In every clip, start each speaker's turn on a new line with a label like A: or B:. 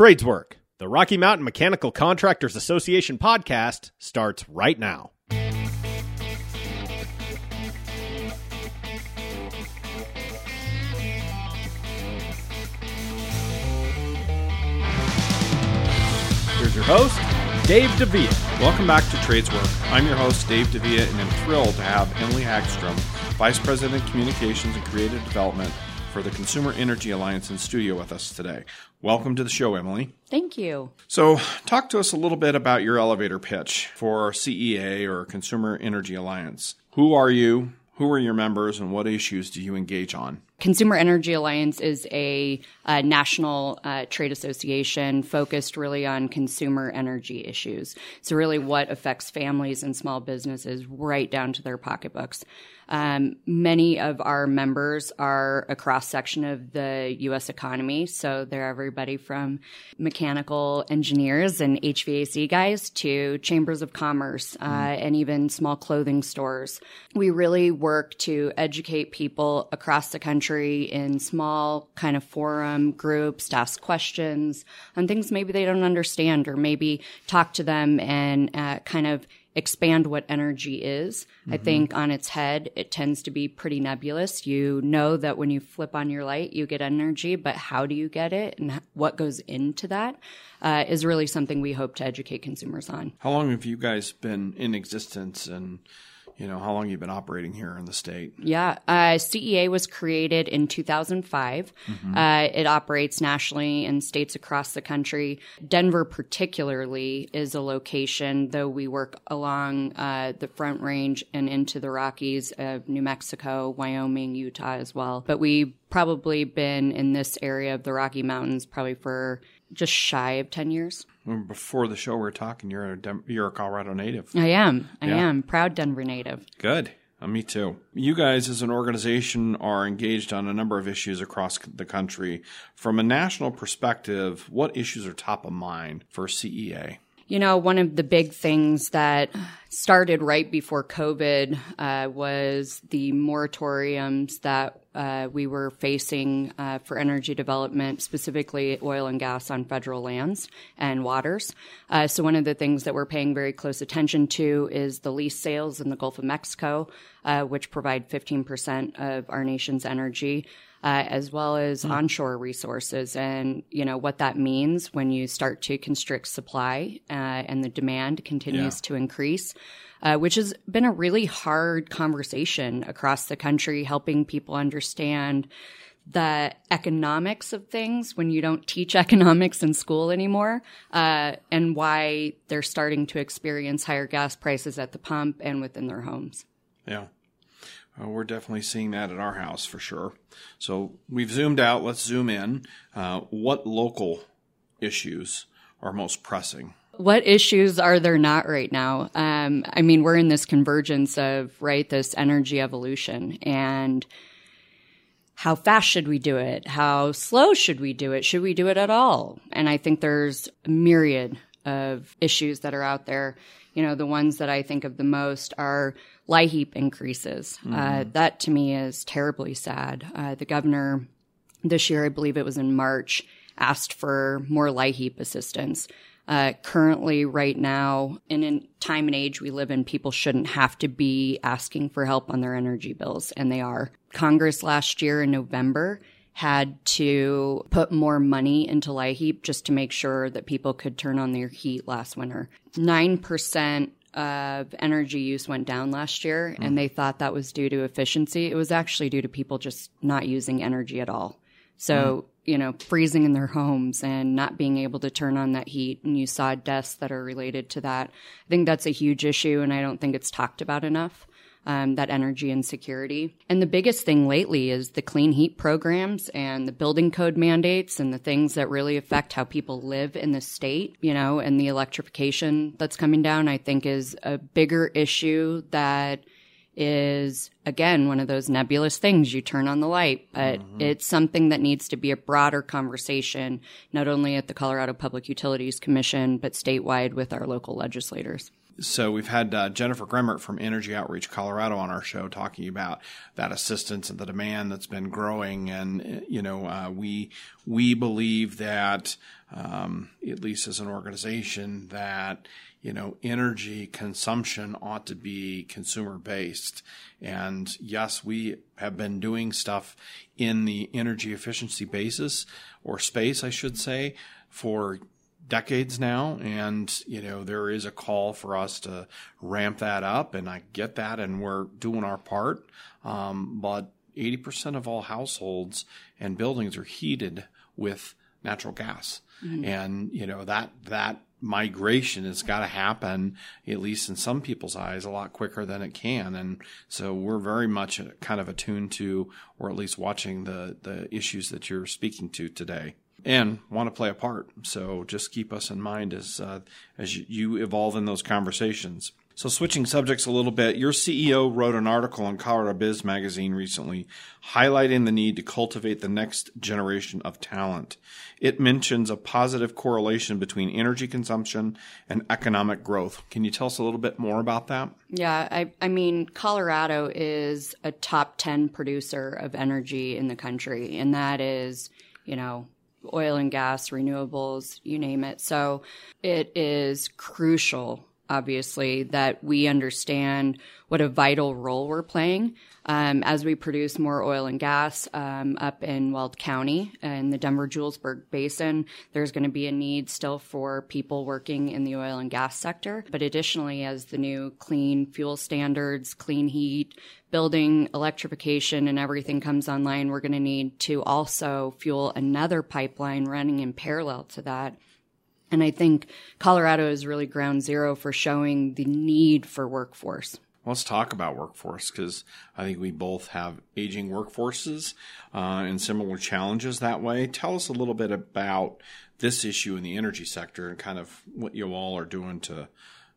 A: Tradeswork, the Rocky Mountain Mechanical Contractors Association podcast, starts right now. Here's your host, Dave Devia.
B: Welcome back to Tradeswork. I'm your host, Dave Devia, and I'm thrilled to have Emily Haggstrom, Vice President of Communications and Creative Development for the Consumer Energy Alliance in studio with us today. Welcome to the show, Emily.
C: Thank you.
B: So, talk to us a little bit about your elevator pitch for CEA or Consumer Energy Alliance. Who are you? Who are your members and what issues do you engage on?
C: Consumer Energy Alliance is a, a national uh, trade association focused really on consumer energy issues. So, really, what affects families and small businesses right down to their pocketbooks. Um, many of our members are a cross section of the U.S. economy. So they're everybody from mechanical engineers and HVAC guys to chambers of commerce uh, mm. and even small clothing stores. We really work to educate people across the country in small kind of forum groups to ask questions on things maybe they don't understand or maybe talk to them and uh, kind of expand what energy is. Mm-hmm. I think on its head, it tends to be pretty nebulous. You know that when you flip on your light, you get energy, but how do you get it and what goes into that uh, is really something we hope to educate consumers on.
B: How long have you guys been in existence and you know how long you've been operating here in the state
C: yeah uh, cea was created in 2005 mm-hmm. uh, it operates nationally in states across the country denver particularly is a location though we work along uh, the front range and into the rockies of new mexico wyoming utah as well but we've probably been in this area of the rocky mountains probably for just shy of 10 years.
B: Before the show, we are talking. You're a Dem- you're a Colorado native.
C: I am. I yeah. am proud Denver native.
B: Good. Uh, me too. You guys, as an organization, are engaged on a number of issues across the country. From a national perspective, what issues are top of mind for CEA?
C: You know, one of the big things that started right before COVID uh, was the moratoriums that uh, we were facing uh, for energy development, specifically oil and gas on federal lands and waters. Uh, so, one of the things that we're paying very close attention to is the lease sales in the Gulf of Mexico, uh, which provide 15% of our nation's energy uh, as well as mm. onshore resources and you know what that means when you start to constrict supply uh, and the demand continues yeah. to increase uh, which has been a really hard conversation across the country helping people understand the economics of things when you don't teach economics in school anymore, uh, and why they're starting to experience higher gas prices at the pump and within their homes.
B: Yeah. Uh, we're definitely seeing that at our house for sure. So we've zoomed out. Let's zoom in. Uh, what local issues are most pressing?
C: What issues are there not right now? Um, I mean, we're in this convergence of, right, this energy evolution and how fast should we do it? How slow should we do it? Should we do it at all? And I think there's myriad of issues that are out there. You know, the ones that I think of the most are LIHEAP increases. Uh, mm-hmm. Uh, that to me is terribly sad. Uh, the governor this year, I believe it was in March, asked for more LIHEAP assistance. Uh, currently, right now, in a time and age we live in, people shouldn't have to be asking for help on their energy bills, and they are. Congress last year in November had to put more money into LIHEAP just to make sure that people could turn on their heat last winter. 9% of energy use went down last year, mm. and they thought that was due to efficiency. It was actually due to people just not using energy at all. So, mm. you know, freezing in their homes and not being able to turn on that heat. And you saw deaths that are related to that. I think that's a huge issue, and I don't think it's talked about enough um, that energy insecurity. And the biggest thing lately is the clean heat programs and the building code mandates and the things that really affect how people live in the state, you know, and the electrification that's coming down, I think is a bigger issue that is again one of those nebulous things you turn on the light but mm-hmm. it's something that needs to be a broader conversation not only at the Colorado Public Utilities Commission but statewide with our local legislators
B: so we've had uh, Jennifer Gremmert from Energy Outreach Colorado on our show talking about that assistance and the demand that's been growing, and you know uh, we we believe that um, at least as an organization that you know energy consumption ought to be consumer based, and yes, we have been doing stuff in the energy efficiency basis or space, I should say, for decades now and you know there is a call for us to ramp that up and i get that and we're doing our part. Um, but 80% of all households and buildings are heated with natural gas. Mm-hmm. and you know that that migration has got to happen at least in some people's eyes a lot quicker than it can. And so we're very much kind of attuned to or at least watching the the issues that you're speaking to today and want to play a part. So just keep us in mind as uh, as you evolve in those conversations. So switching subjects a little bit, your CEO wrote an article in Colorado Biz magazine recently highlighting the need to cultivate the next generation of talent. It mentions a positive correlation between energy consumption and economic growth. Can you tell us a little bit more about that?
C: Yeah, I, I mean, Colorado is a top 10 producer of energy in the country, and that is, you know, oil and gas, renewables, you name it. So it is crucial, obviously, that we understand what a vital role we're playing um, as we produce more oil and gas um, up in Weld County in the Denver Julesburg Basin. There's going to be a need still for people working in the oil and gas sector. But additionally, as the new clean fuel standards, clean heat, building electrification and everything comes online, we're going to need to also fuel another pipeline running in parallel to that. And I think Colorado is really ground zero for showing the need for workforce.
B: Let's talk about workforce because I think we both have aging workforces uh, and similar challenges that way. Tell us a little bit about this issue in the energy sector and kind of what you all are doing to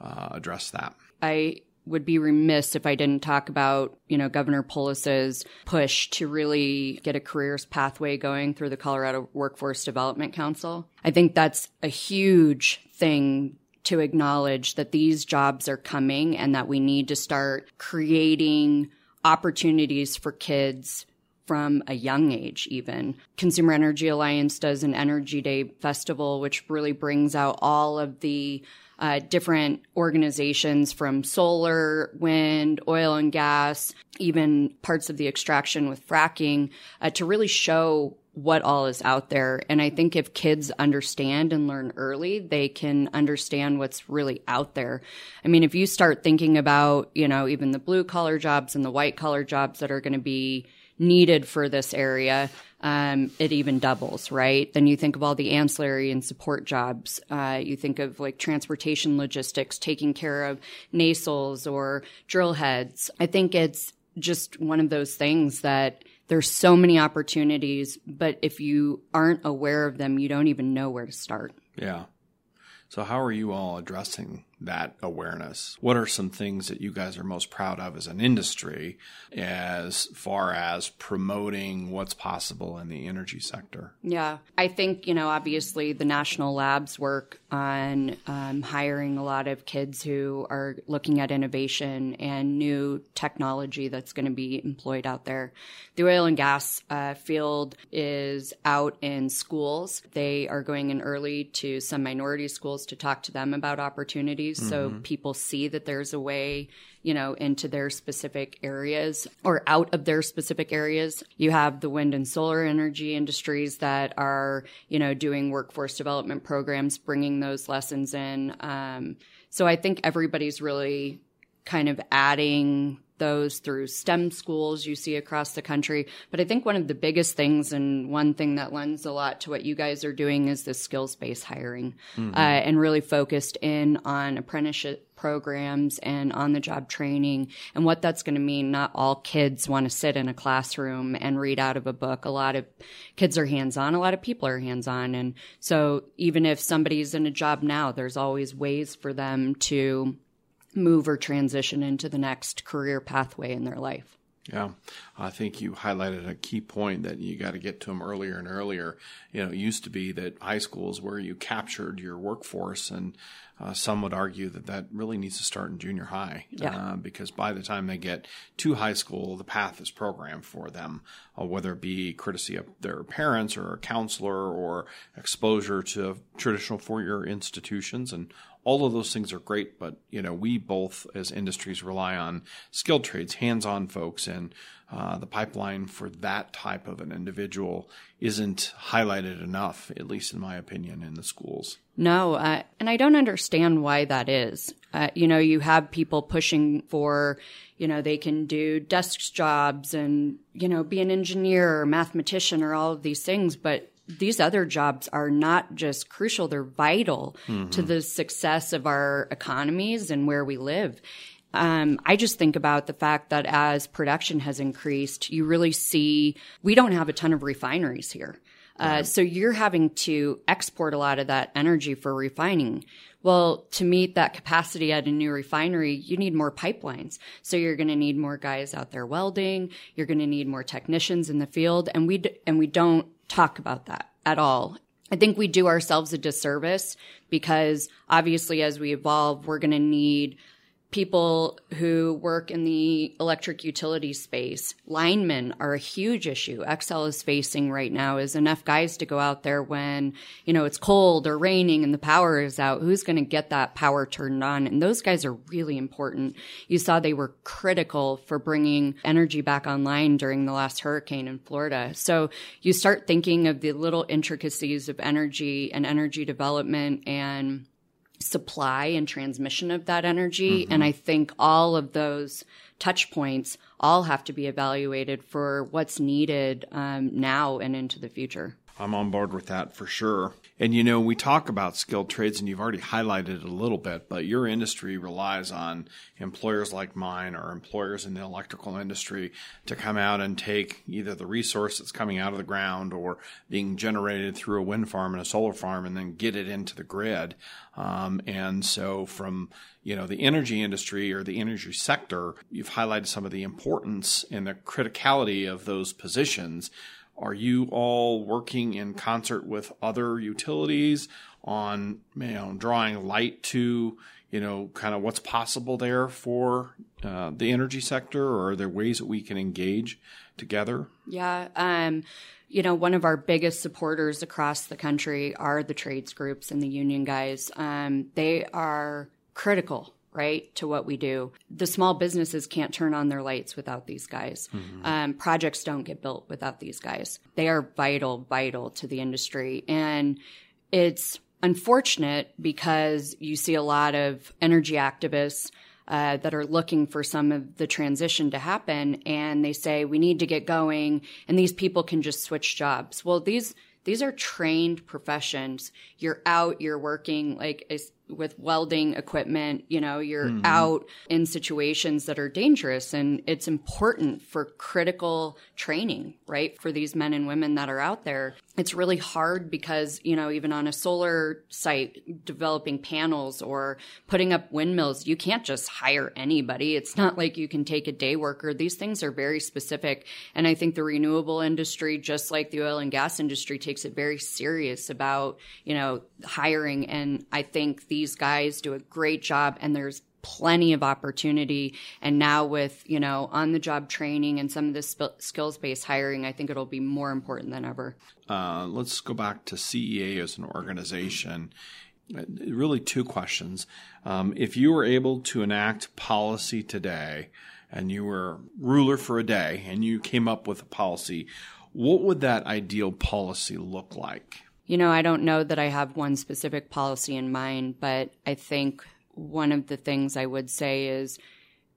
B: uh, address that.
C: I would be remiss if I didn't talk about, you know, Governor Polis's push to really get a careers pathway going through the Colorado Workforce Development Council. I think that's a huge thing to acknowledge that these jobs are coming and that we need to start creating opportunities for kids from a young age, even. Consumer Energy Alliance does an Energy Day festival, which really brings out all of the uh, different organizations from solar, wind, oil and gas, even parts of the extraction with fracking uh, to really show what all is out there. And I think if kids understand and learn early, they can understand what's really out there. I mean, if you start thinking about, you know, even the blue collar jobs and the white collar jobs that are going to be needed for this area, um, it even doubles, right? Then you think of all the ancillary and support jobs. Uh, you think of like transportation logistics, taking care of nacelles or drill heads. I think it's just one of those things that there's so many opportunities, but if you aren't aware of them, you don't even know where to start.
B: Yeah. So, how are you all addressing that awareness? What are some things that you guys are most proud of as an industry as far as promoting what's possible in the energy sector?
C: Yeah, I think, you know, obviously the national labs work on um, hiring a lot of kids who are looking at innovation and new technology that's going to be employed out there. The oil and gas uh, field is out in schools. They are going in early to some minority schools to talk to them about opportunities mm-hmm. so people see that there's a way you know into their specific areas or out of their specific areas you have the wind and solar energy industries that are you know doing workforce development programs bringing those lessons in um, so i think everybody's really kind of adding those through STEM schools you see across the country. But I think one of the biggest things and one thing that lends a lot to what you guys are doing is the skills based hiring mm-hmm. uh, and really focused in on apprenticeship programs and on the job training and what that's going to mean. Not all kids want to sit in a classroom and read out of a book. A lot of kids are hands on, a lot of people are hands on. And so even if somebody's in a job now, there's always ways for them to move or transition into the next career pathway in their life.
B: Yeah. I think you highlighted a key point that you got to get to them earlier and earlier. You know, it used to be that high school is where you captured your workforce, and uh, some would argue that that really needs to start in junior high.
C: Yeah.
B: Uh, because by the time they get to high school, the path is programmed for them, uh, whether it be courtesy of their parents or a counselor or exposure to traditional four year institutions. And all of those things are great, but you know we both as industries rely on skilled trades, hands-on folks, and uh, the pipeline for that type of an individual isn't highlighted enough, at least in my opinion, in the schools.
C: No, uh, and I don't understand why that is. Uh, you know, you have people pushing for, you know, they can do desk jobs and, you know, be an engineer or mathematician or all of these things, but these other jobs are not just crucial, they're vital mm-hmm. to the success of our economies and where we live. Um, I just think about the fact that as production has increased, you really see we don't have a ton of refineries here. Uh, so you're having to export a lot of that energy for refining. Well, to meet that capacity at a new refinery, you need more pipelines. So you're going to need more guys out there welding. You're going to need more technicians in the field, and we d- and we don't talk about that at all. I think we do ourselves a disservice because obviously, as we evolve, we're going to need people who work in the electric utility space. Linemen are a huge issue. Xcel is facing right now is enough guys to go out there when, you know, it's cold or raining and the power is out. Who's going to get that power turned on? And those guys are really important. You saw they were critical for bringing energy back online during the last hurricane in Florida. So you start thinking of the little intricacies of energy and energy development and supply and transmission of that energy. Mm-hmm. And I think all of those touch points all have to be evaluated for what's needed um, now and into the future.
B: I'm on board with that for sure. And you know, we talk about skilled trades, and you've already highlighted it a little bit, but your industry relies on employers like mine or employers in the electrical industry to come out and take either the resource that's coming out of the ground or being generated through a wind farm and a solar farm and then get it into the grid. Um, and so, from you know the energy industry or the energy sector, you've highlighted some of the importance and the criticality of those positions. Are you all working in concert with other utilities on you know drawing light to you know kind of what's possible there for uh, the energy sector, or are there ways that we can engage together?
C: Yeah. Um, you know, one of our biggest supporters across the country are the trades groups and the union guys. Um, they are critical right, to what we do. The small businesses can't turn on their lights without these guys. Mm-hmm. Um, projects don't get built without these guys. They are vital, vital to the industry. And it's unfortunate because you see a lot of energy activists uh, that are looking for some of the transition to happen, and they say we need to get going, and these people can just switch jobs. Well, these these are trained professions. You're out, you're working like with welding equipment, you know, you're mm-hmm. out in situations that are dangerous and it's important for critical training, right? For these men and women that are out there. It's really hard because, you know, even on a solar site, developing panels or putting up windmills, you can't just hire anybody. It's not like you can take a day worker. These things are very specific. And I think the renewable industry, just like the oil and gas industry, takes it very serious about, you know, hiring. And I think these guys do a great job and there's plenty of opportunity. And now with, you know, on the job training and some of this sp- skills based hiring, I think it'll be more important than ever.
B: Uh, let's go back to CEA as an organization. Uh, really, two questions. Um, if you were able to enact policy today and you were ruler for a day and you came up with a policy, what would that ideal policy look like?
C: You know, I don't know that I have one specific policy in mind, but I think one of the things I would say is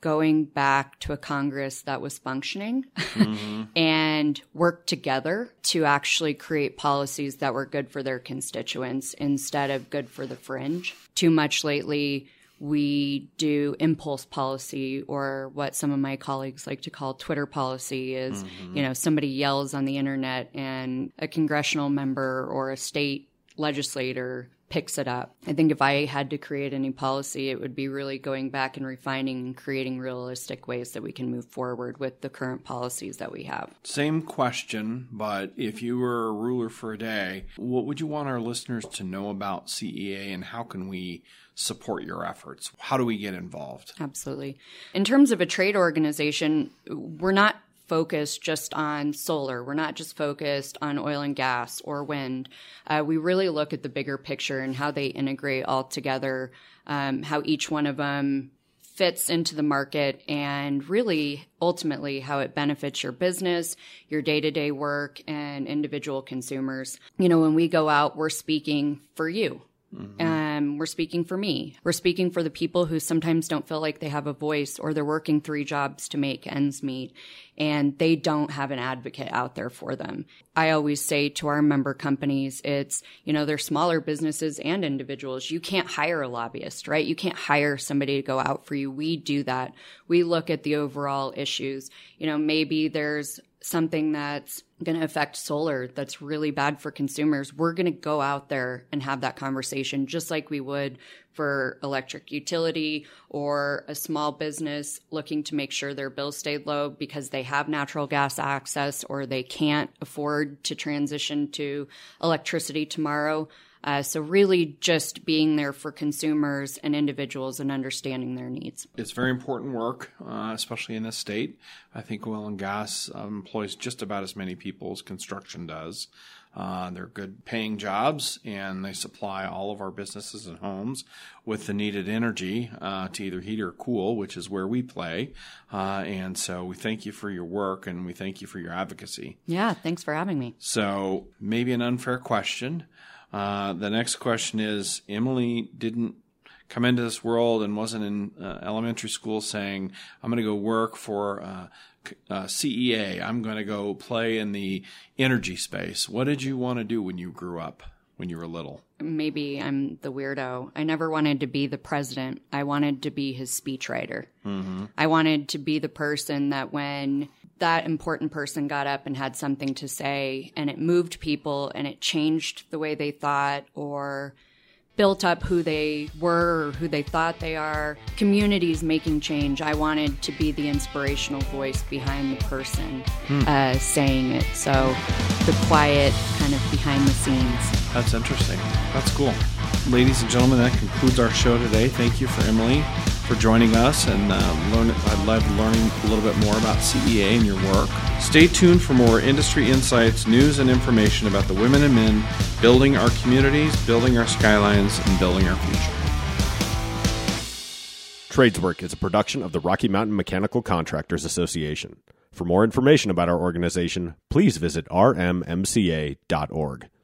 C: going back to a Congress that was functioning mm-hmm. and work together to actually create policies that were good for their constituents instead of good for the fringe. Too much lately, we do impulse policy or what some of my colleagues like to call Twitter policy is, mm-hmm. you know, somebody yells on the internet and a congressional member or a state legislator picks it up. I think if I had to create any policy, it would be really going back and refining and creating realistic ways that we can move forward with the current policies that we have.
B: Same question, but if you were a ruler for a day, what would you want our listeners to know about CEA and how can we support your efforts? How do we get involved?
C: Absolutely. In terms of a trade organization, we're not focused just on solar. We're not just focused on oil and gas or wind. Uh, we really look at the bigger picture and how they integrate all together, um, how each one of them fits into the market and really ultimately how it benefits your business, your day to day work, and individual consumers. You know, when we go out, we're speaking for you. Mm-hmm. Um, we're speaking for me. We're speaking for the people who sometimes don't feel like they have a voice or they're working three jobs to make ends meet and they don't have an advocate out there for them. I always say to our member companies, it's, you know, they're smaller businesses and individuals. You can't hire a lobbyist, right? You can't hire somebody to go out for you. We do that. We look at the overall issues. You know, maybe there's something that's going to affect solar that's really bad for consumers, we're going to go out there and have that conversation just like we would for electric utility or a small business looking to make sure their bills stay low because they have natural gas access or they can't afford to transition to electricity tomorrow. Uh, so really just being there for consumers and individuals and understanding their needs.
B: It's very important work, uh, especially in this state. I think oil and gas uh, employs just about as many people as construction does. Uh, they're good paying jobs and they supply all of our businesses and homes with the needed energy uh, to either heat or cool, which is where we play. Uh, and so we thank you for your work and we thank you for your advocacy.
C: Yeah, thanks for having me.
B: So, maybe an unfair question. Uh, the next question is Emily didn't come into this world and wasn't in uh, elementary school saying, I'm going to go work for uh, uh CEA. I'm going to go play in the energy space. What did you want to do when you grew up, when you were little?
C: Maybe I'm the weirdo. I never wanted to be the president. I wanted to be his speechwriter. Mm-hmm. I wanted to be the person that when that important person got up and had something to say and it moved people and it changed the way they thought or built up who they were or who they thought they are. Communities making change. I wanted to be the inspirational voice behind the person hmm. uh, saying it. So the quiet kind of behind the scenes.
B: That's interesting. That's cool. Ladies and gentlemen, that concludes our show today. Thank you for Emily for joining us and uh, learn. I love learning a little bit more about CEA and your work. Stay tuned for more industry insights, news, and information about the women and men building our communities, building our skylines, and building our future.
A: Tradeswork is a production of the Rocky Mountain Mechanical Contractors Association. For more information about our organization, please visit rmmca.org.